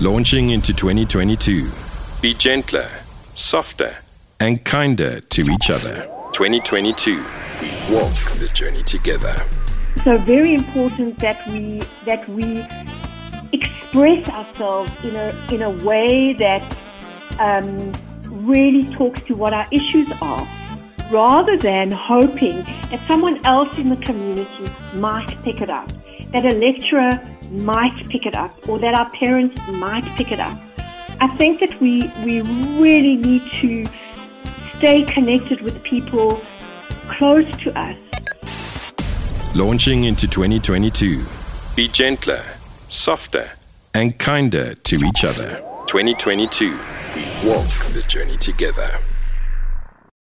Launching into 2022. Be gentler, softer, and kinder to each other. 2022. We walk the journey together. So very important that we that we express ourselves in a in a way that um, really talks to what our issues are, rather than hoping that someone else in the community might pick it up, that a lecturer might pick it up, or that our parents might pick it up. I think that we we really need to stay connected with people close to us. Launching into 2022. Be gentler, softer, and kinder to each other. 2022. We walk the journey together.